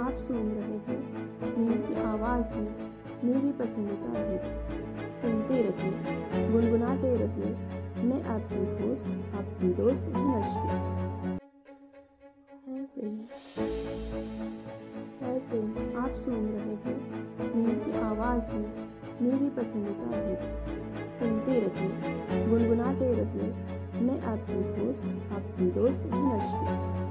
आप सुन रहे हैं। मेरी आवाज़ में मेरी पसंदीदा गीत। सुनते रहिए, गुनगुनाते रहिए। मैं आपकी दोस्त आपकी दोस्त धनश्री आप सुन रहे हैं। मेरी आवाज़ में मेरी पसंदीदा गीत। सुनते रहिए, गुनगुनाते रहिए। मैं आपकी दोस्त आपकी दोस्त धनश्री